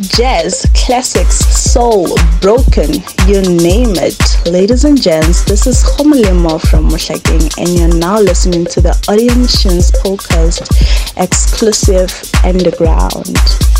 jazz, classics, soul, broken, you name it. Ladies and gents, this is Homolimo from Mushaking, and you're now listening to the Audio Machines podcast exclusive underground.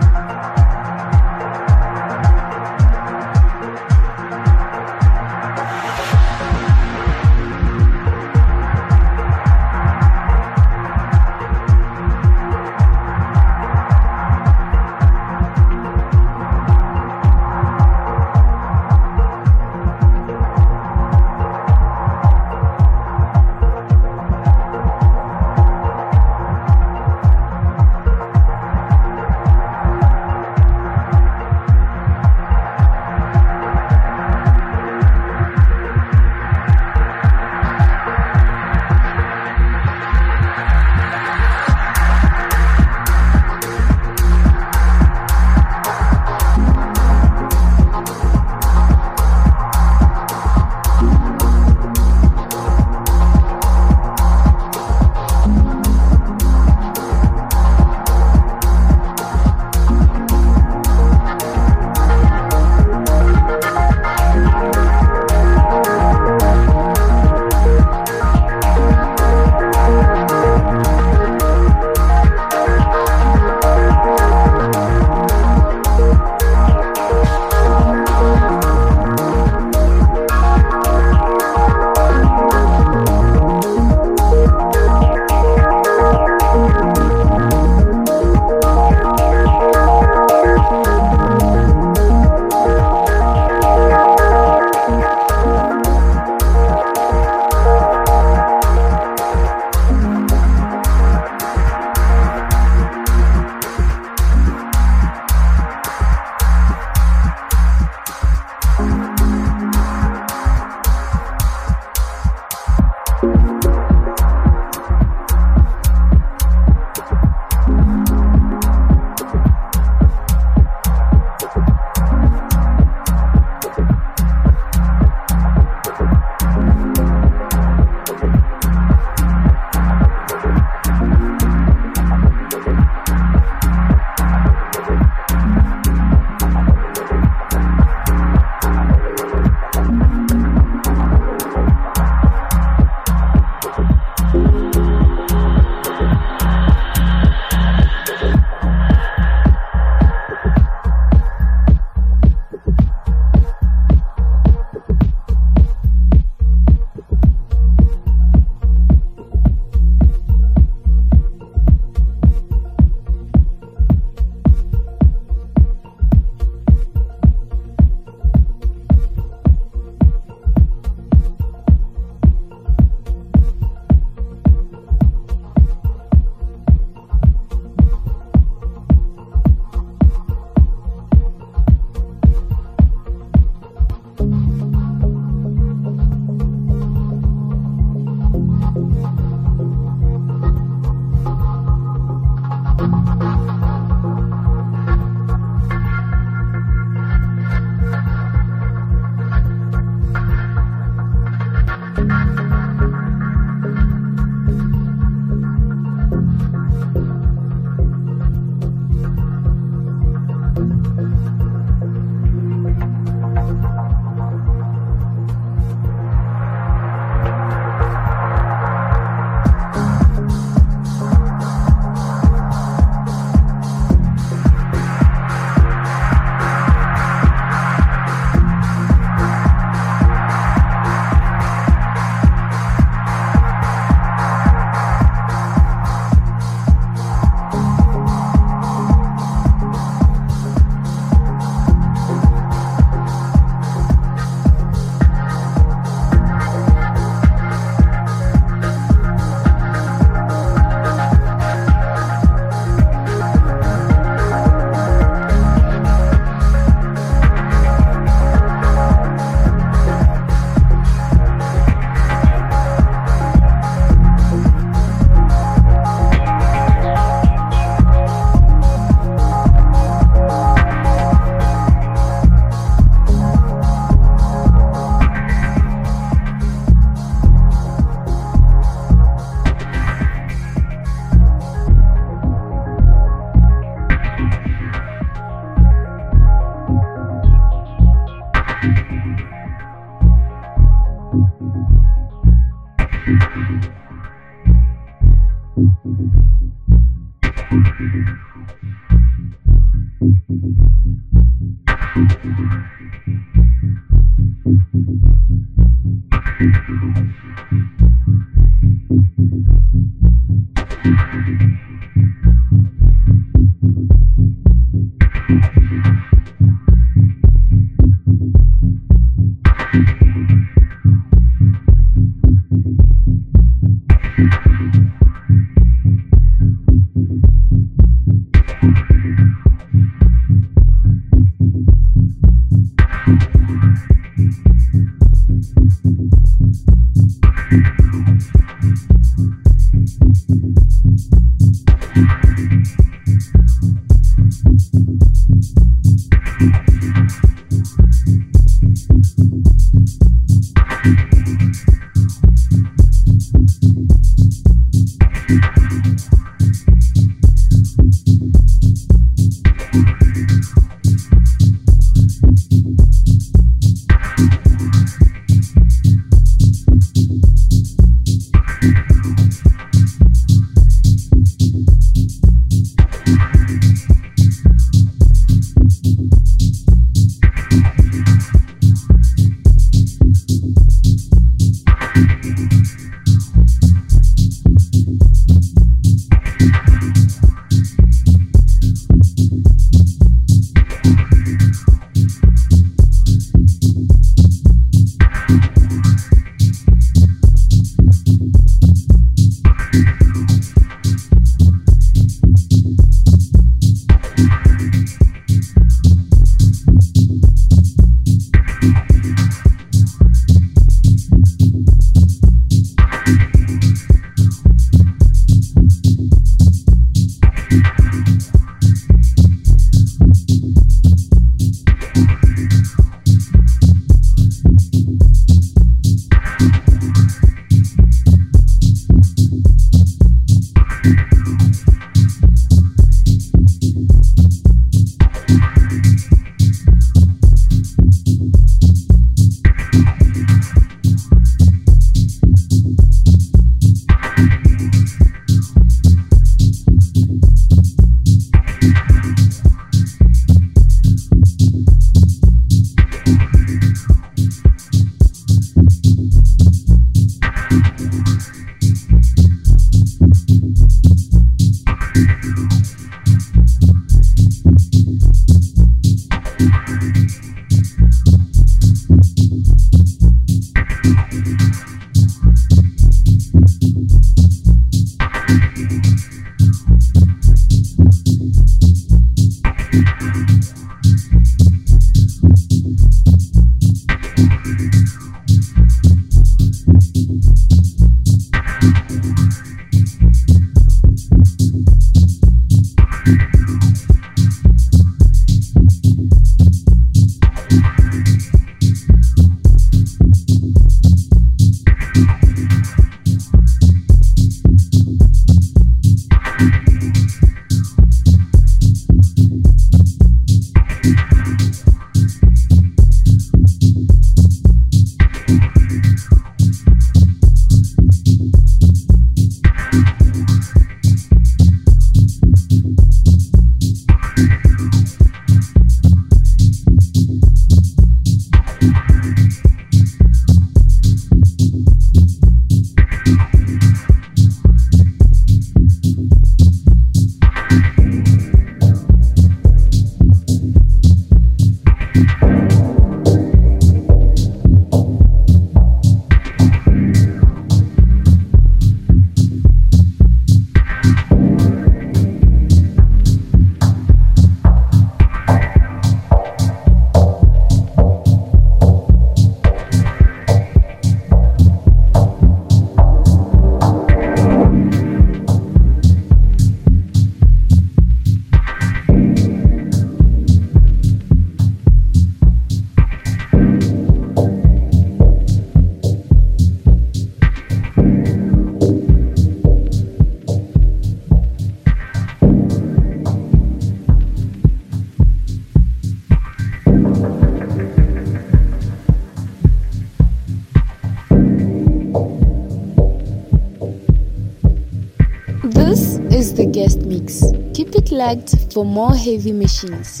The guest mix. Keep it locked for more heavy machines.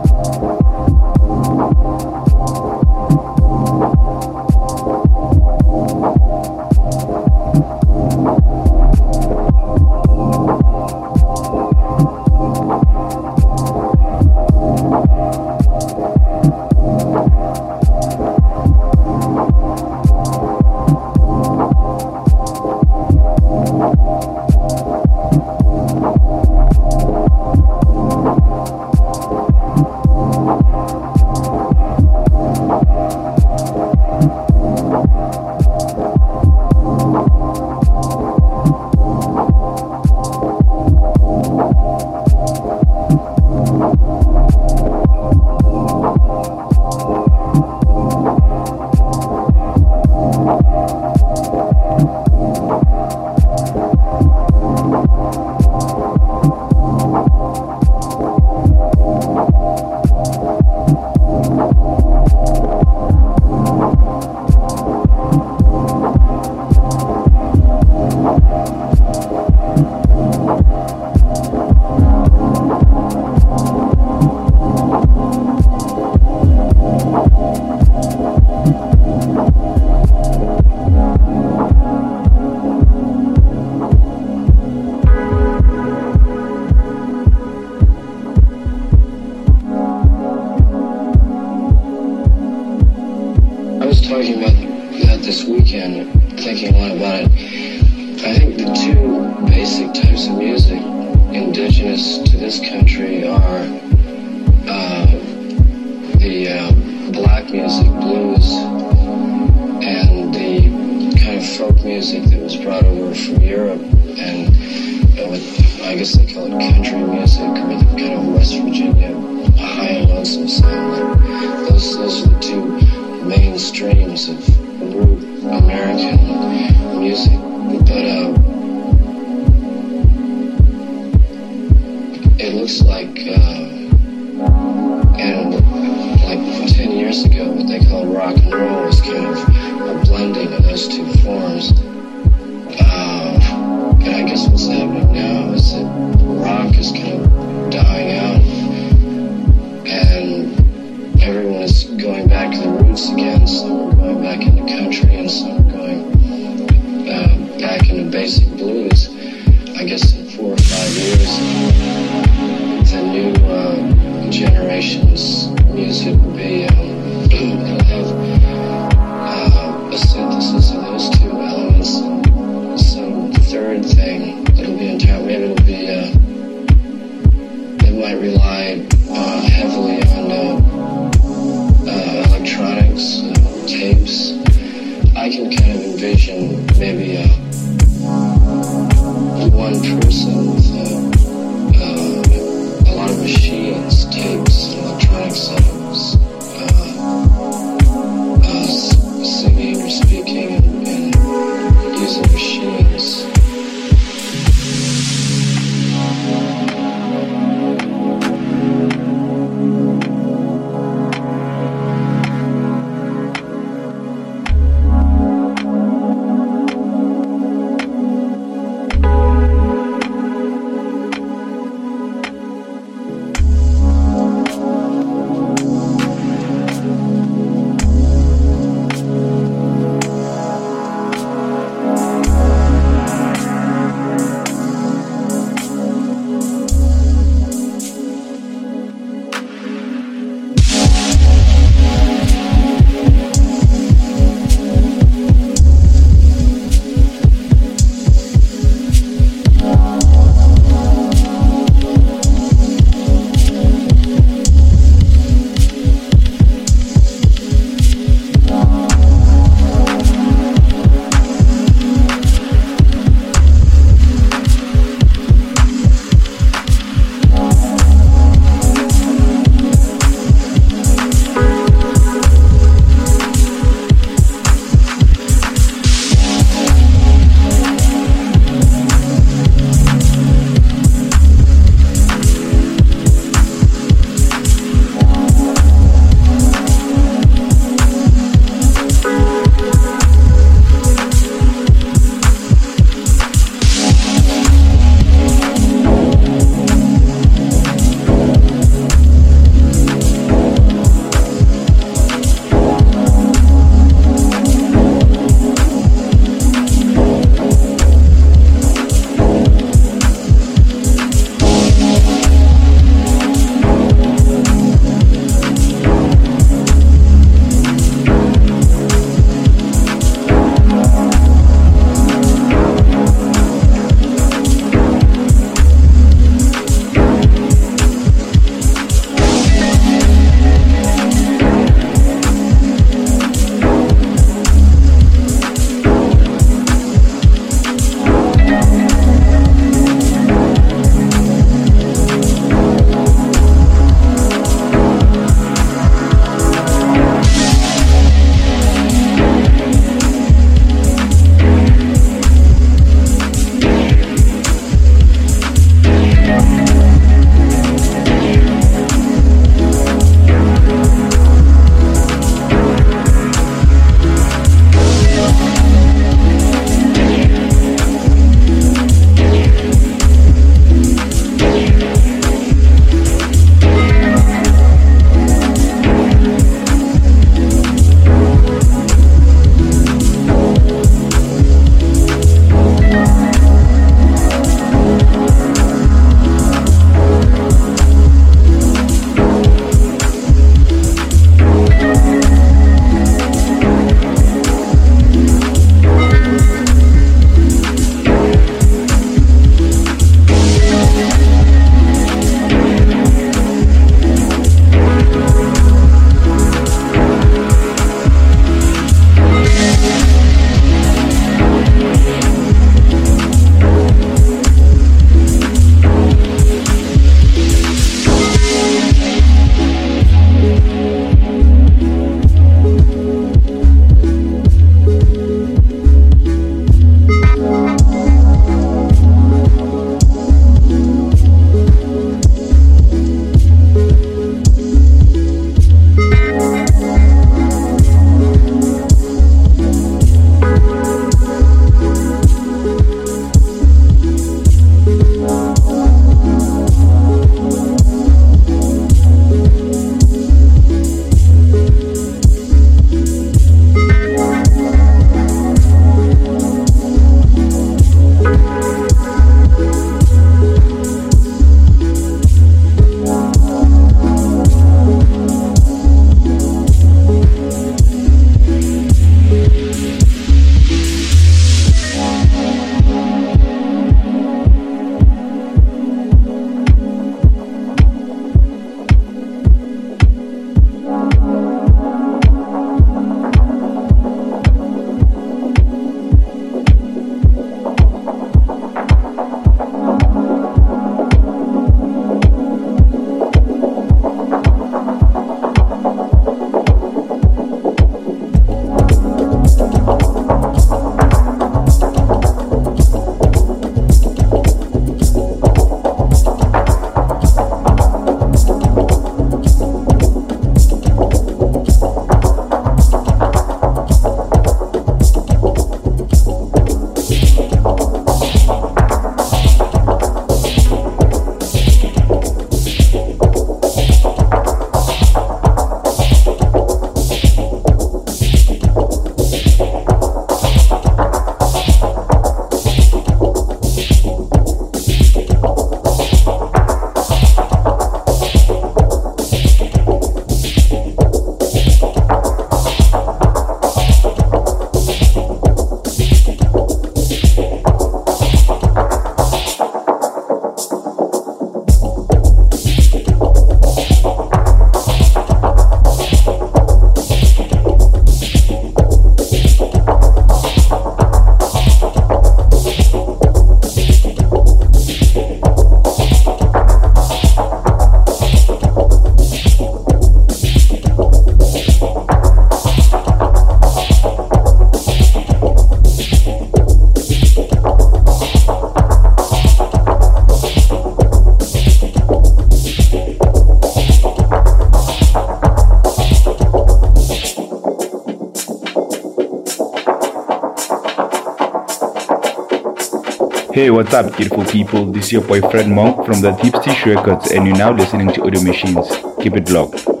What's up, beautiful people? This is your boyfriend Monk from the Deep Stitch Records, and you're now listening to Audio Machines. Keep it locked.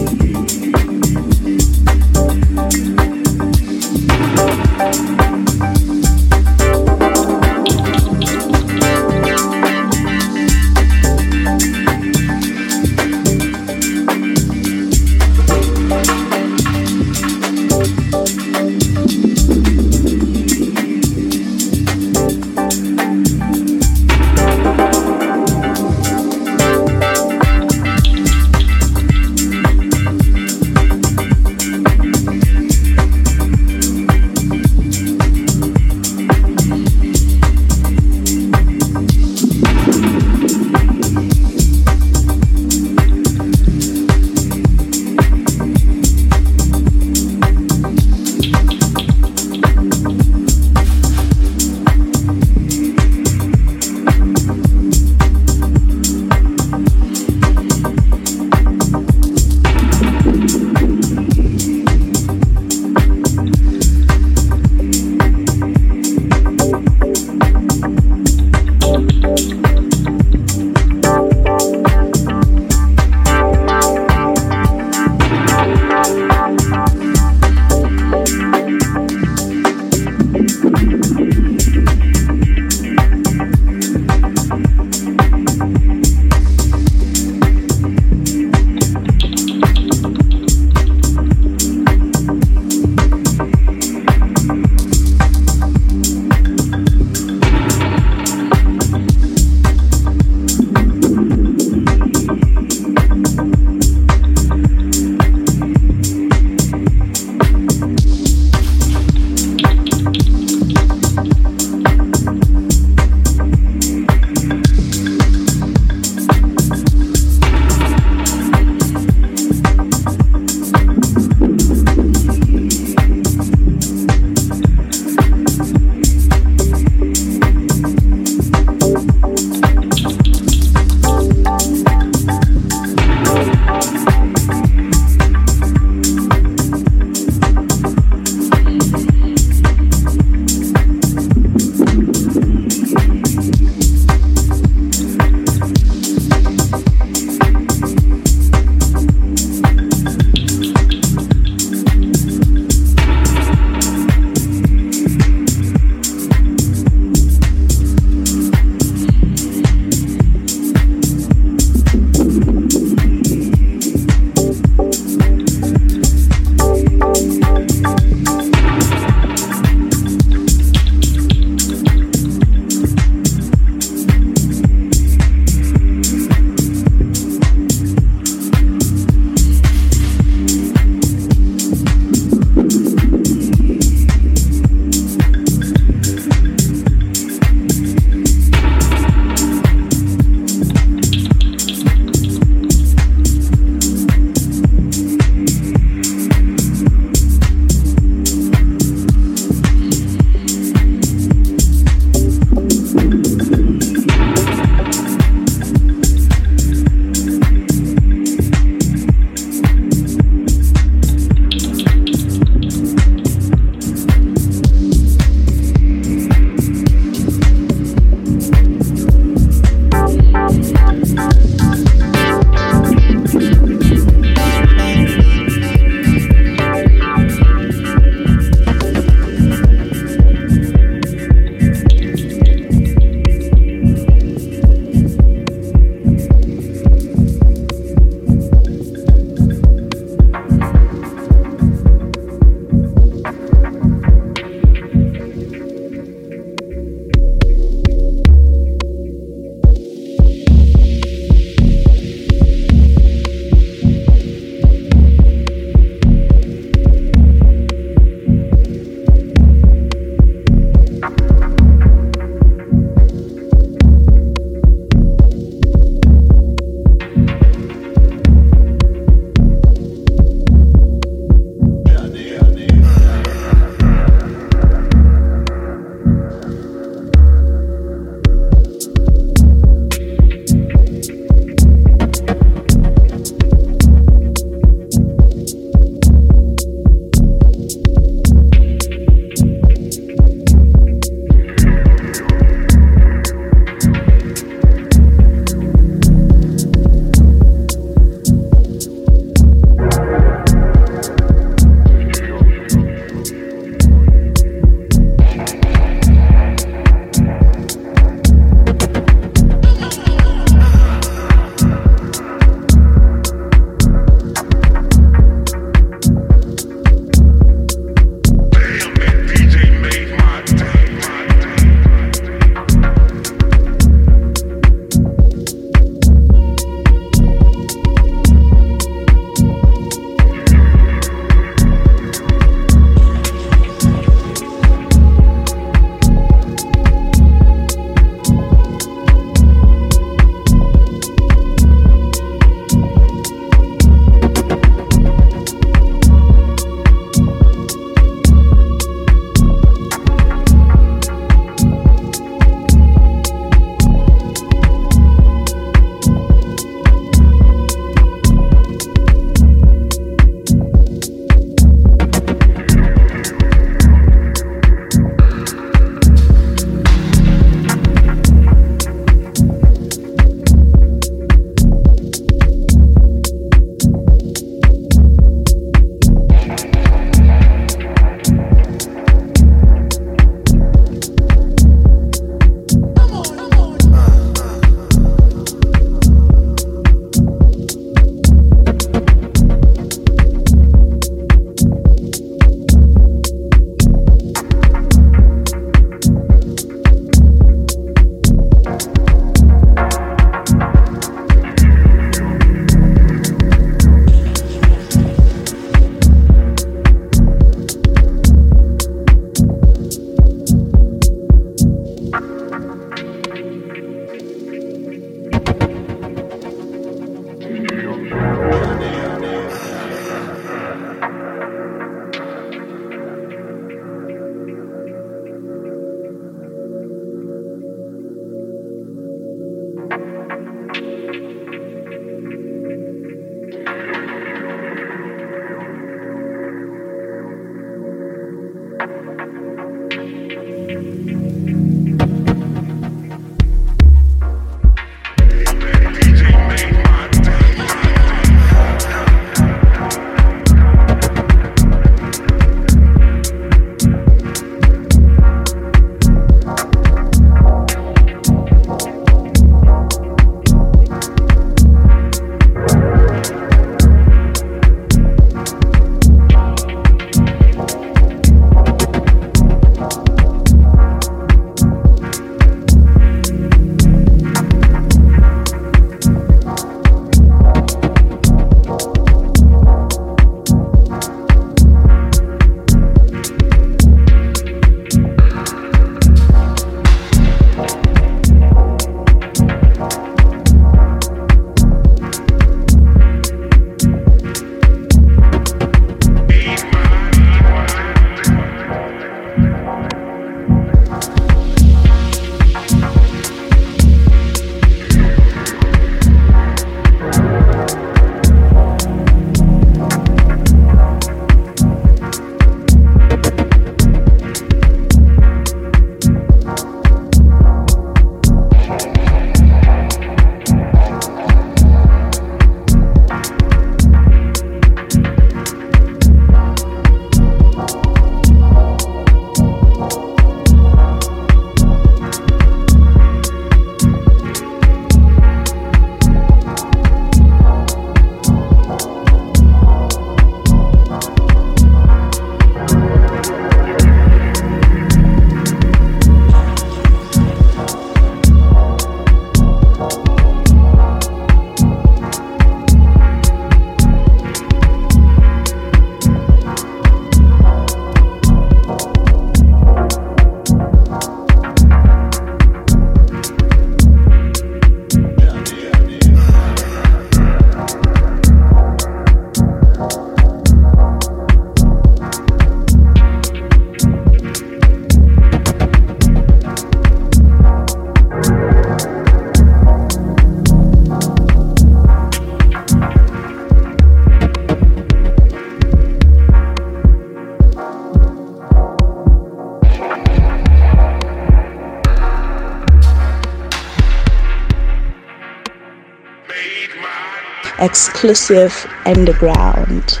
Exclusive underground.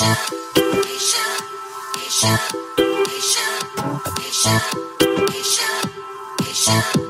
Thank you.